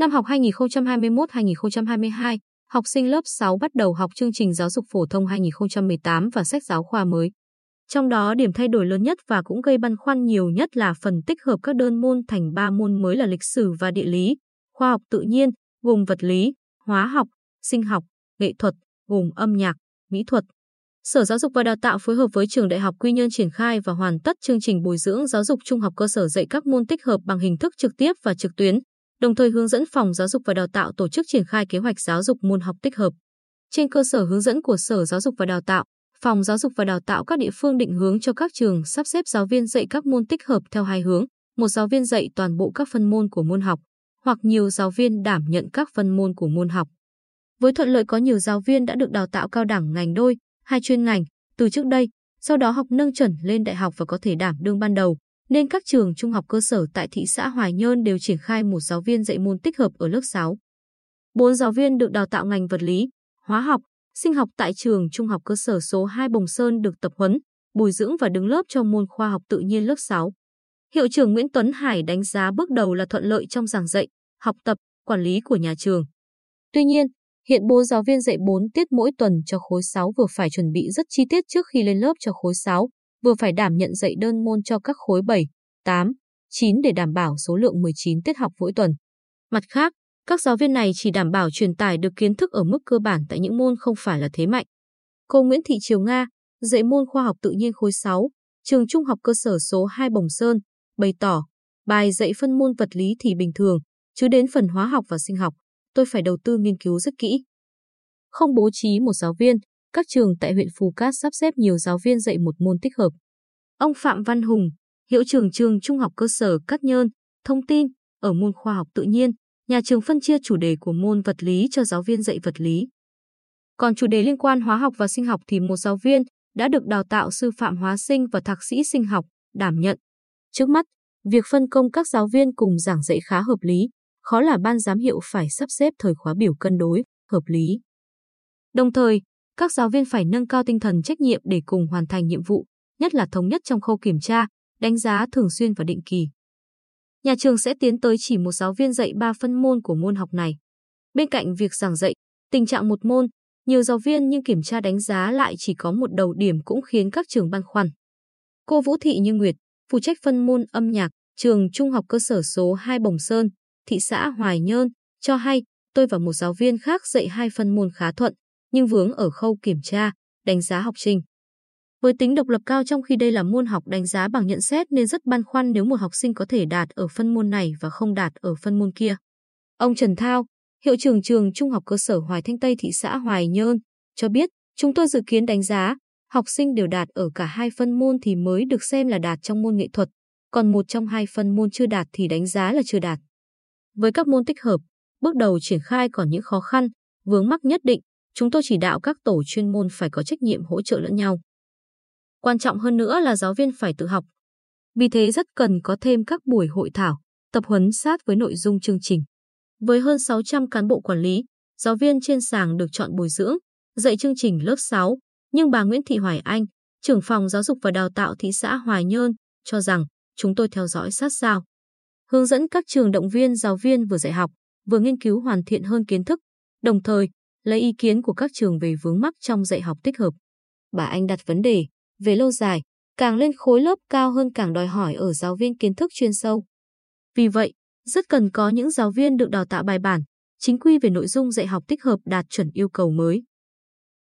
Năm học 2021-2022, học sinh lớp 6 bắt đầu học chương trình giáo dục phổ thông 2018 và sách giáo khoa mới. Trong đó điểm thay đổi lớn nhất và cũng gây băn khoăn nhiều nhất là phần tích hợp các đơn môn thành 3 môn mới là lịch sử và địa lý, khoa học tự nhiên, gồm vật lý, hóa học, sinh học, nghệ thuật, gồm âm nhạc, mỹ thuật. Sở Giáo dục và Đào tạo phối hợp với Trường Đại học Quy Nhơn triển khai và hoàn tất chương trình bồi dưỡng giáo dục trung học cơ sở dạy các môn tích hợp bằng hình thức trực tiếp và trực tuyến, đồng thời hướng dẫn Phòng Giáo dục và Đào tạo tổ chức triển khai kế hoạch giáo dục môn học tích hợp. Trên cơ sở hướng dẫn của Sở Giáo dục và Đào tạo, Phòng Giáo dục và Đào tạo các địa phương định hướng cho các trường sắp xếp giáo viên dạy các môn tích hợp theo hai hướng, một giáo viên dạy toàn bộ các phân môn của môn học, hoặc nhiều giáo viên đảm nhận các phân môn của môn học. Với thuận lợi có nhiều giáo viên đã được đào tạo cao đẳng ngành đôi, hai chuyên ngành từ trước đây, sau đó học nâng chuẩn lên đại học và có thể đảm đương ban đầu, nên các trường trung học cơ sở tại thị xã Hoài Nhơn đều triển khai một giáo viên dạy môn tích hợp ở lớp 6. Bốn giáo viên được đào tạo ngành vật lý, hóa học, sinh học tại trường trung học cơ sở số 2 Bồng Sơn được tập huấn, bồi dưỡng và đứng lớp cho môn khoa học tự nhiên lớp 6. Hiệu trưởng Nguyễn Tuấn Hải đánh giá bước đầu là thuận lợi trong giảng dạy, học tập, quản lý của nhà trường. Tuy nhiên, hiện bố giáo viên dạy 4 tiết mỗi tuần cho khối 6 vừa phải chuẩn bị rất chi tiết trước khi lên lớp cho khối 6, vừa phải đảm nhận dạy đơn môn cho các khối 7, 8, 9 để đảm bảo số lượng 19 tiết học mỗi tuần. Mặt khác, các giáo viên này chỉ đảm bảo truyền tải được kiến thức ở mức cơ bản tại những môn không phải là thế mạnh. Cô Nguyễn Thị Triều Nga, dạy môn khoa học tự nhiên khối 6, trường trung học cơ sở số 2 Bồng Sơn, bày tỏ, bài dạy phân môn vật lý thì bình thường, chứ đến phần hóa học và sinh học, tôi phải đầu tư nghiên cứu rất kỹ. Không bố trí một giáo viên, các trường tại huyện Phù Cát sắp xếp nhiều giáo viên dạy một môn tích hợp. Ông Phạm Văn Hùng, hiệu trưởng trường Trung học cơ sở Cát Nhơn, thông tin, ở môn khoa học tự nhiên, nhà trường phân chia chủ đề của môn vật lý cho giáo viên dạy vật lý. Còn chủ đề liên quan hóa học và sinh học thì một giáo viên đã được đào tạo sư phạm hóa sinh và thạc sĩ sinh học đảm nhận. Trước mắt, việc phân công các giáo viên cùng giảng dạy khá hợp lý, khó là ban giám hiệu phải sắp xếp thời khóa biểu cân đối, hợp lý. Đồng thời, các giáo viên phải nâng cao tinh thần trách nhiệm để cùng hoàn thành nhiệm vụ, nhất là thống nhất trong khâu kiểm tra, đánh giá thường xuyên và định kỳ. Nhà trường sẽ tiến tới chỉ một giáo viên dạy 3 phân môn của môn học này. Bên cạnh việc giảng dạy, tình trạng một môn, nhiều giáo viên nhưng kiểm tra đánh giá lại chỉ có một đầu điểm cũng khiến các trường băn khoăn. Cô Vũ Thị Như Nguyệt, phụ trách phân môn âm nhạc, trường Trung học cơ sở số 2 Bồng Sơn, thị xã Hoài Nhơn, cho hay tôi và một giáo viên khác dạy hai phân môn khá thuận, nhưng vướng ở khâu kiểm tra, đánh giá học sinh. Với tính độc lập cao trong khi đây là môn học đánh giá bằng nhận xét nên rất băn khoăn nếu một học sinh có thể đạt ở phân môn này và không đạt ở phân môn kia. Ông Trần Thao, hiệu trưởng trường Trung học cơ sở Hoài Thanh Tây thị xã Hoài Nhơn, cho biết chúng tôi dự kiến đánh giá học sinh đều đạt ở cả hai phân môn thì mới được xem là đạt trong môn nghệ thuật, còn một trong hai phân môn chưa đạt thì đánh giá là chưa đạt. Với các môn tích hợp, bước đầu triển khai còn những khó khăn, vướng mắc nhất định, chúng tôi chỉ đạo các tổ chuyên môn phải có trách nhiệm hỗ trợ lẫn nhau. Quan trọng hơn nữa là giáo viên phải tự học. Vì thế rất cần có thêm các buổi hội thảo, tập huấn sát với nội dung chương trình. Với hơn 600 cán bộ quản lý, giáo viên trên sàng được chọn bồi dưỡng, dạy chương trình lớp 6, nhưng bà Nguyễn Thị Hoài Anh, trưởng phòng giáo dục và đào tạo thị xã Hoài Nhơn, cho rằng chúng tôi theo dõi sát sao. Hướng dẫn các trường động viên giáo viên vừa dạy học, vừa nghiên cứu hoàn thiện hơn kiến thức, đồng thời lấy ý kiến của các trường về vướng mắc trong dạy học tích hợp. Bà Anh đặt vấn đề, về lâu dài, càng lên khối lớp cao hơn càng đòi hỏi ở giáo viên kiến thức chuyên sâu. Vì vậy, rất cần có những giáo viên được đào tạo bài bản, chính quy về nội dung dạy học tích hợp đạt chuẩn yêu cầu mới.